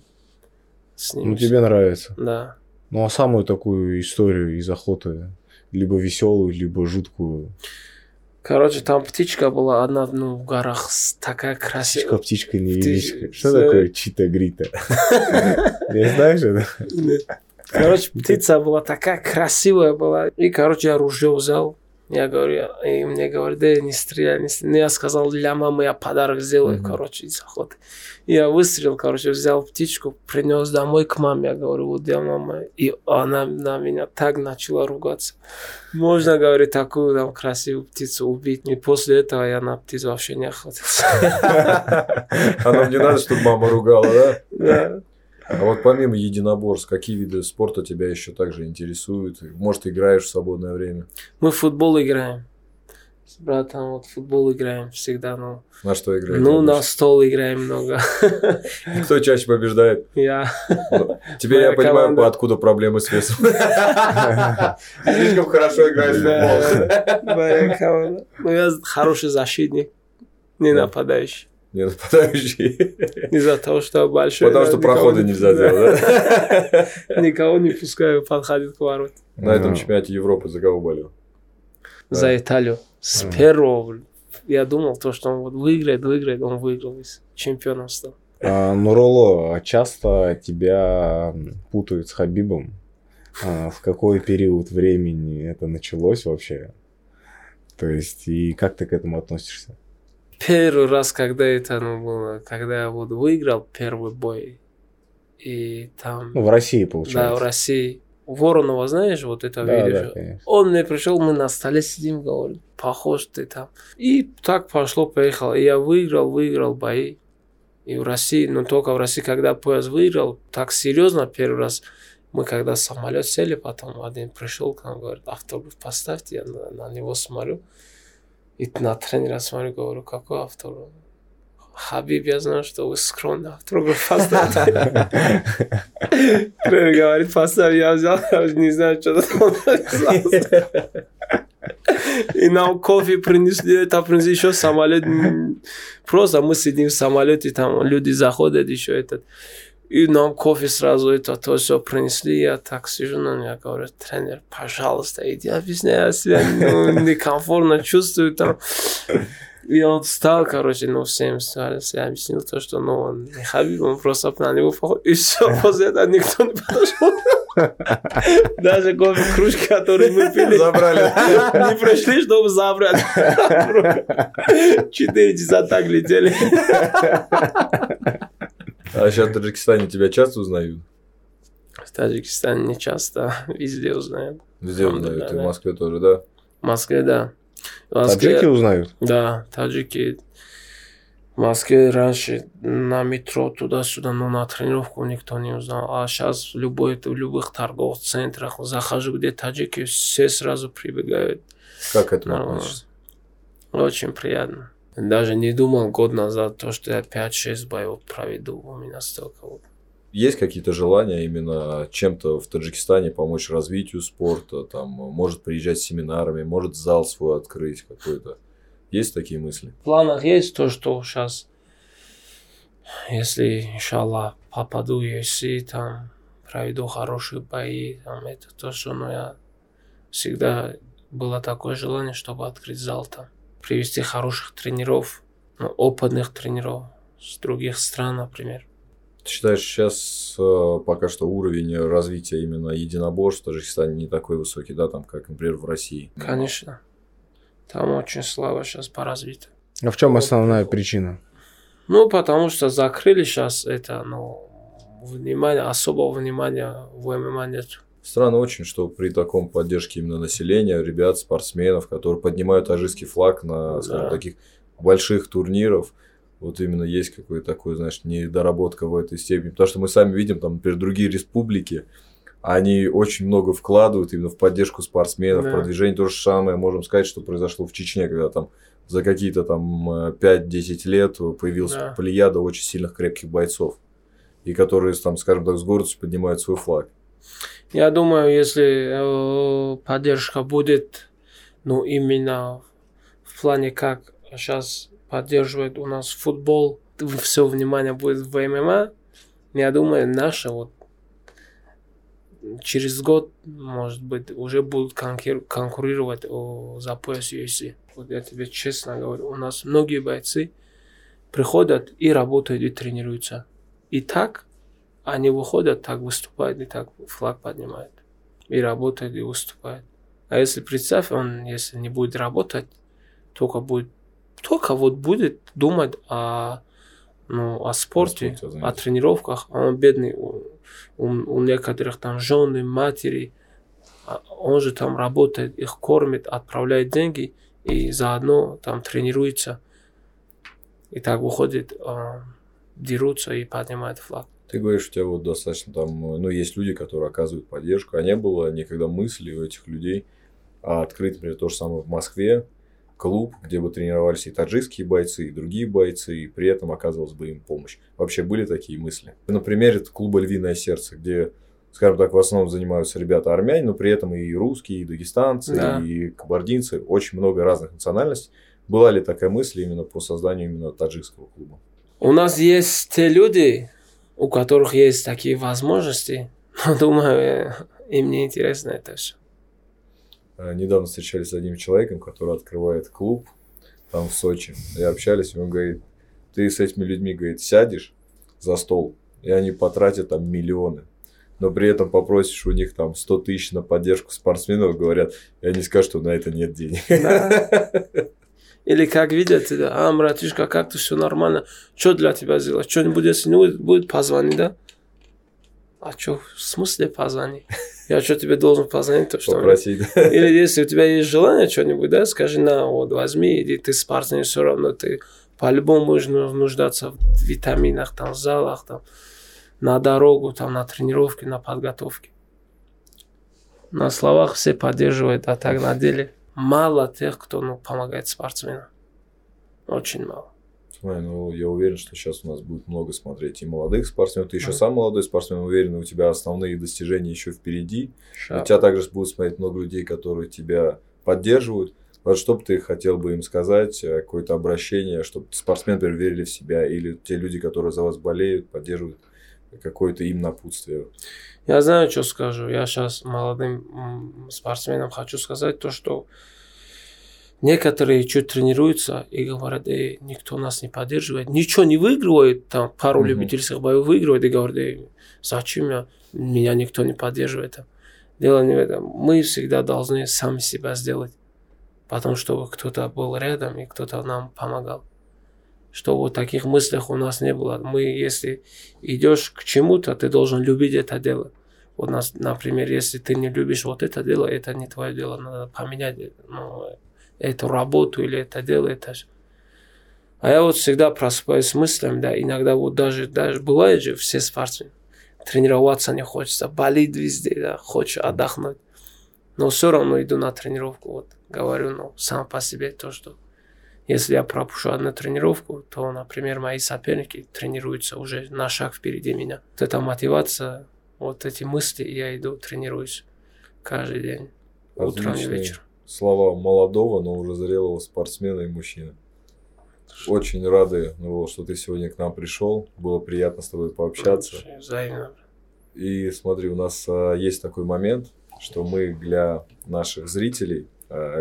с ними. Ну, тебе нравится. Да. Ну, а самую такую историю из охоты, либо веселую, либо жуткую. Короче, там птичка была одна, ну, в горах, такая Птичка, красивая. птичка, Ты- невеличка. Что с- такое чита-грита? Не знаешь это? Короче, птица была такая красивая была. И, короче, я ружье взял. Я говорю, и мне говорят, да не стреляй, не стреляй. Ну, Я сказал, для мамы я подарок сделаю, Мгм. короче, из охоты. Я выстрелил, короче, взял птичку, принес домой к маме. Я говорю, вот для мамы. И она на меня так начала ругаться. Можно, говорит, такую там красивую птицу убить. И после этого я на птицу вообще не охотился. А нам не надо, чтобы мама ругала, да? Да. А вот помимо единоборств, какие виды спорта тебя еще также интересуют? Может, играешь в свободное время? Мы в футбол играем. С братом вот в футбол играем всегда, ну. На что играешь? Ну, на стол играем много. Кто чаще побеждает? Я. Теперь я понимаю, команда. откуда проблемы с весом. Слишком хорошо играешь в футбол. Моя команда. Ну, я хороший защитник, не Да. нападающий. Не нападающий. Из-за того, что большой. Потому да, что прохода не- нельзя делать, да? Никого не пускаю, подходит к ворот. На этом чемпионате Европы за кого болел? За Италию. С первого я думал, то, что он вот выиграет, выиграет, он выиграл, и чемпионом стал. А, Нуроло, а часто тебя путают с Хабибом? А, в какой период времени это началось вообще? То есть, и как ты к этому относишься? Первый раз, когда это ну, было, когда я вот выиграл первый бой, и там, Ну, в России, да, получается. в России, Воронова, знаешь, вот это Да, видео? да, конечно. Он мне пришел, мы на столе сидим, говорит, похож ты там. И так пошло, поехало. И я выиграл, выиграл бои. И в России, но только в России, когда пояс выиграл, так серьезно первый раз, мы когда самолет сели, потом один пришел к нам, говорит, автограф поставьте, я на, на него смотрю. И на тренера смотрю, говорю, какой автограф? Хабиб, я знаю, что вы скромный автограф поставьте. Тренер говорит, поставь, я взял, не знаю, что там. И нам кофе принесли, это принесли еще самолет. Просто мы сидим в самолете, там люди заходят еще этот. И нам кофе сразу это то все принесли. Я так сижу на меня, говорю, тренер, пожалуйста, иди объясняй, я себя ну, некомфортно чувствую там. И он встал, короче, ну, всем стали, я объяснил то, что, ну, он не Хабиб, он просто на него похож. И все, после этого никто не подошел. Даже кофе, кружки, которые мы пили, Забрали. не пришли, чтобы забрать. Четыре часа так летели. А сейчас в Таджикистане тебя часто узнают? В Таджикистане не часто, везде узнают. Везде узнают, и в Москве тоже, да? В Москве, да. В Москве, таджики узнают? Да, таджики. В Москве раньше на метро туда-сюда, но на тренировку никто не узнал. А сейчас в, любой, в любых торговых центрах захожу, где таджики, все сразу прибегают. Как к этому относишься? Очень приятно. Даже не думал год назад, то, что я 5-6 боев проведу, у меня столько вот. Есть какие-то желания именно чем-то в Таджикистане помочь развитию спорта, там, может приезжать с семинарами, может зал свой открыть какой-то? Есть такие мысли? В планах есть то, что сейчас, если, иншаллах, попаду в UFC, там, проведу хорошие бои, там, это то, что, ну, я всегда было такое желание, чтобы открыть зал там привести хороших тренеров, ну, опытных тренеров с других стран, например. Ты считаешь, сейчас э, пока что уровень развития именно единоборств в Таджикистане не такой высокий, да, там, как, например, в России? Конечно. Там очень слабо сейчас по развитию. А в чем основная причина? Ну, потому что закрыли сейчас это, ну, внимание, особого внимания в ММА нет. Странно очень, что при таком поддержке именно населения, ребят, спортсменов, которые поднимают таджикский флаг на, скажем, да. таких больших турниров, вот именно есть какой-то такой, знаешь, недоработка в этой степени. Потому что мы сами видим, там, например, другие республики, они очень много вкладывают именно в поддержку спортсменов, да. продвижение. То же самое можем сказать, что произошло в Чечне, когда там за какие-то там 5-10 э, лет появилась да. плеяда очень сильных крепких бойцов, и которые, там, скажем так, с гордостью поднимают свой флаг. Я думаю, если э, поддержка будет, ну, именно в плане, как сейчас поддерживает у нас футбол, все внимание будет в ММА, я думаю, наши вот через год, может быть, уже будут конкурировать о, за пояс UFC. Вот я тебе честно говорю, у нас многие бойцы приходят и работают, и тренируются. И так они выходят, так выступают и так флаг поднимают. И работают, и выступают. А если представь, он, если не будет работать, только будет, только вот будет думать о, ну, о спорте, о, о тренировках. А он бедный, у, у, у некоторых там жены, матери, а он же там работает, их кормит, отправляет деньги и заодно там тренируется. И так выходит, э, дерутся и поднимают флаг. Ты говоришь, у тебя вот достаточно там, ну, есть люди, которые оказывают поддержку, а не было никогда мысли у этих людей а открыть, например, то же самое в Москве, клуб, где бы тренировались и таджикские бойцы, и другие бойцы, и при этом оказывалась бы им помощь. Вообще были такие мысли? Например, это клуба «Львиное сердце», где, скажем так, в основном занимаются ребята армяне, но при этом и русские, и дагестанцы, да. и кабардинцы, очень много разных национальностей. Была ли такая мысль именно по созданию именно таджикского клуба? У нас есть те люди, у которых есть такие возможности, но думаю, э, им не интересно это все. А, недавно встречались с одним человеком, который открывает клуб там в Сочи. И общались, и он говорит, ты с этими людьми, говорит, сядешь за стол, и они потратят там миллионы. Но при этом попросишь у них там 100 тысяч на поддержку спортсменов, говорят, и они скажут, что на это нет денег. Да. Или как видят, а, братишка, как ты все нормально, что для тебя сделать? Что-нибудь, если не будет, будет позвони, да? А что, в смысле позвони? Я что, тебе должен позвонить? То, что Попросить. Или если у тебя есть желание что-нибудь, да, скажи, на, вот, возьми, иди, ты спортсмен, все равно ты по-любому будешь нуждаться в витаминах, там, в залах, там, на дорогу, там, на тренировке, на подготовке. На словах все поддерживают, а так на деле – мало тех, кто ну, помогает спортсменам. Очень мало. Смотри, ну я уверен, что сейчас у нас будет много смотреть и молодых спортсменов. Ты еще mm. сам молодой спортсмен, уверен, у тебя основные достижения еще впереди. Шаг. У тебя также будут смотреть много людей, которые тебя поддерживают. Вот что бы ты хотел бы им сказать, э, какое-то обращение, чтобы спортсмены верили в себя, или те люди, которые за вас болеют, поддерживают, какое-то им напутствие? Я знаю, что скажу. Я сейчас молодым спортсменам хочу сказать то, что некоторые чуть тренируются и говорят, эй, никто нас не поддерживает, ничего не выигрывает, там пару mm-hmm. любительских боев выигрывает и говорят, эй, зачем я, меня никто не поддерживает. Дело не в этом. Мы всегда должны сами себя сделать, потому что кто-то был рядом и кто-то нам помогал. Что вот таких мыслях у нас не было. Мы, если идешь к чему-то, ты должен любить это дело. Вот, нас, например, если ты не любишь вот это дело, это не твое дело, надо поменять ну, эту работу или это дело, это. А я вот всегда просыпаюсь с мыслями, да, иногда вот даже, даже бывает же все спортсмены, тренироваться не хочется, болит везде, да, хочешь отдохнуть. Но все равно иду на тренировку, вот, говорю, ну, сам по себе то, что если я пропущу одну тренировку, то, например, мои соперники тренируются уже на шаг впереди меня. Вот эта мотивация, вот эти мысли, я иду, тренируюсь каждый день, утром и вечером. Слова молодого, но уже зрелого спортсмена и мужчины. Очень рады, что ты сегодня к нам пришел. Было приятно с тобой пообщаться. Взаимно. И смотри, у нас а, есть такой момент, что мы для наших зрителей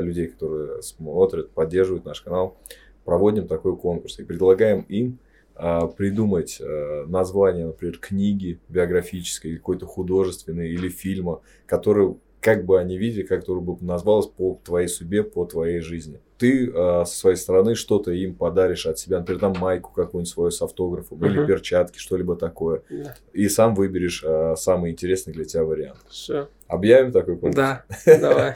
людей, которые смотрят, поддерживают наш канал, проводим такой конкурс и предлагаем им э, придумать э, название, например, книги биографической, какой-то художественной или фильма, который как бы они видели, как бы называлось по твоей судьбе, по твоей жизни. Ты э, со своей стороны что-то им подаришь от себя, например, там майку какую-нибудь свою с автографом uh-huh. или перчатки, что-либо такое. Да. И сам выберешь э, самый интересный для тебя вариант. Все. Объявим такой конкурс? Да, давай.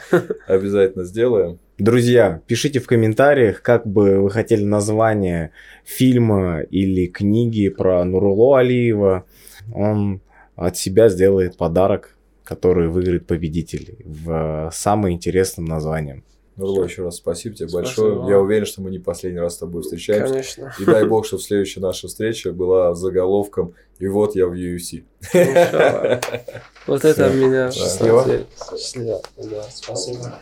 Обязательно сделаем. Друзья, пишите в комментариях, как бы вы хотели название фильма или книги про Нуруло Алиева. Он от себя сделает подарок который выиграет победителей в самым интересным названием. Нурло, еще раз спасибо тебе спасибо. большое. Я уверен, что мы не последний раз с тобой встречаемся. Конечно. И дай бог, что следующая наша встреча была заголовком «И вот я в UFC». Вот это меня... Счастливо. Счастливо. Да, спасибо.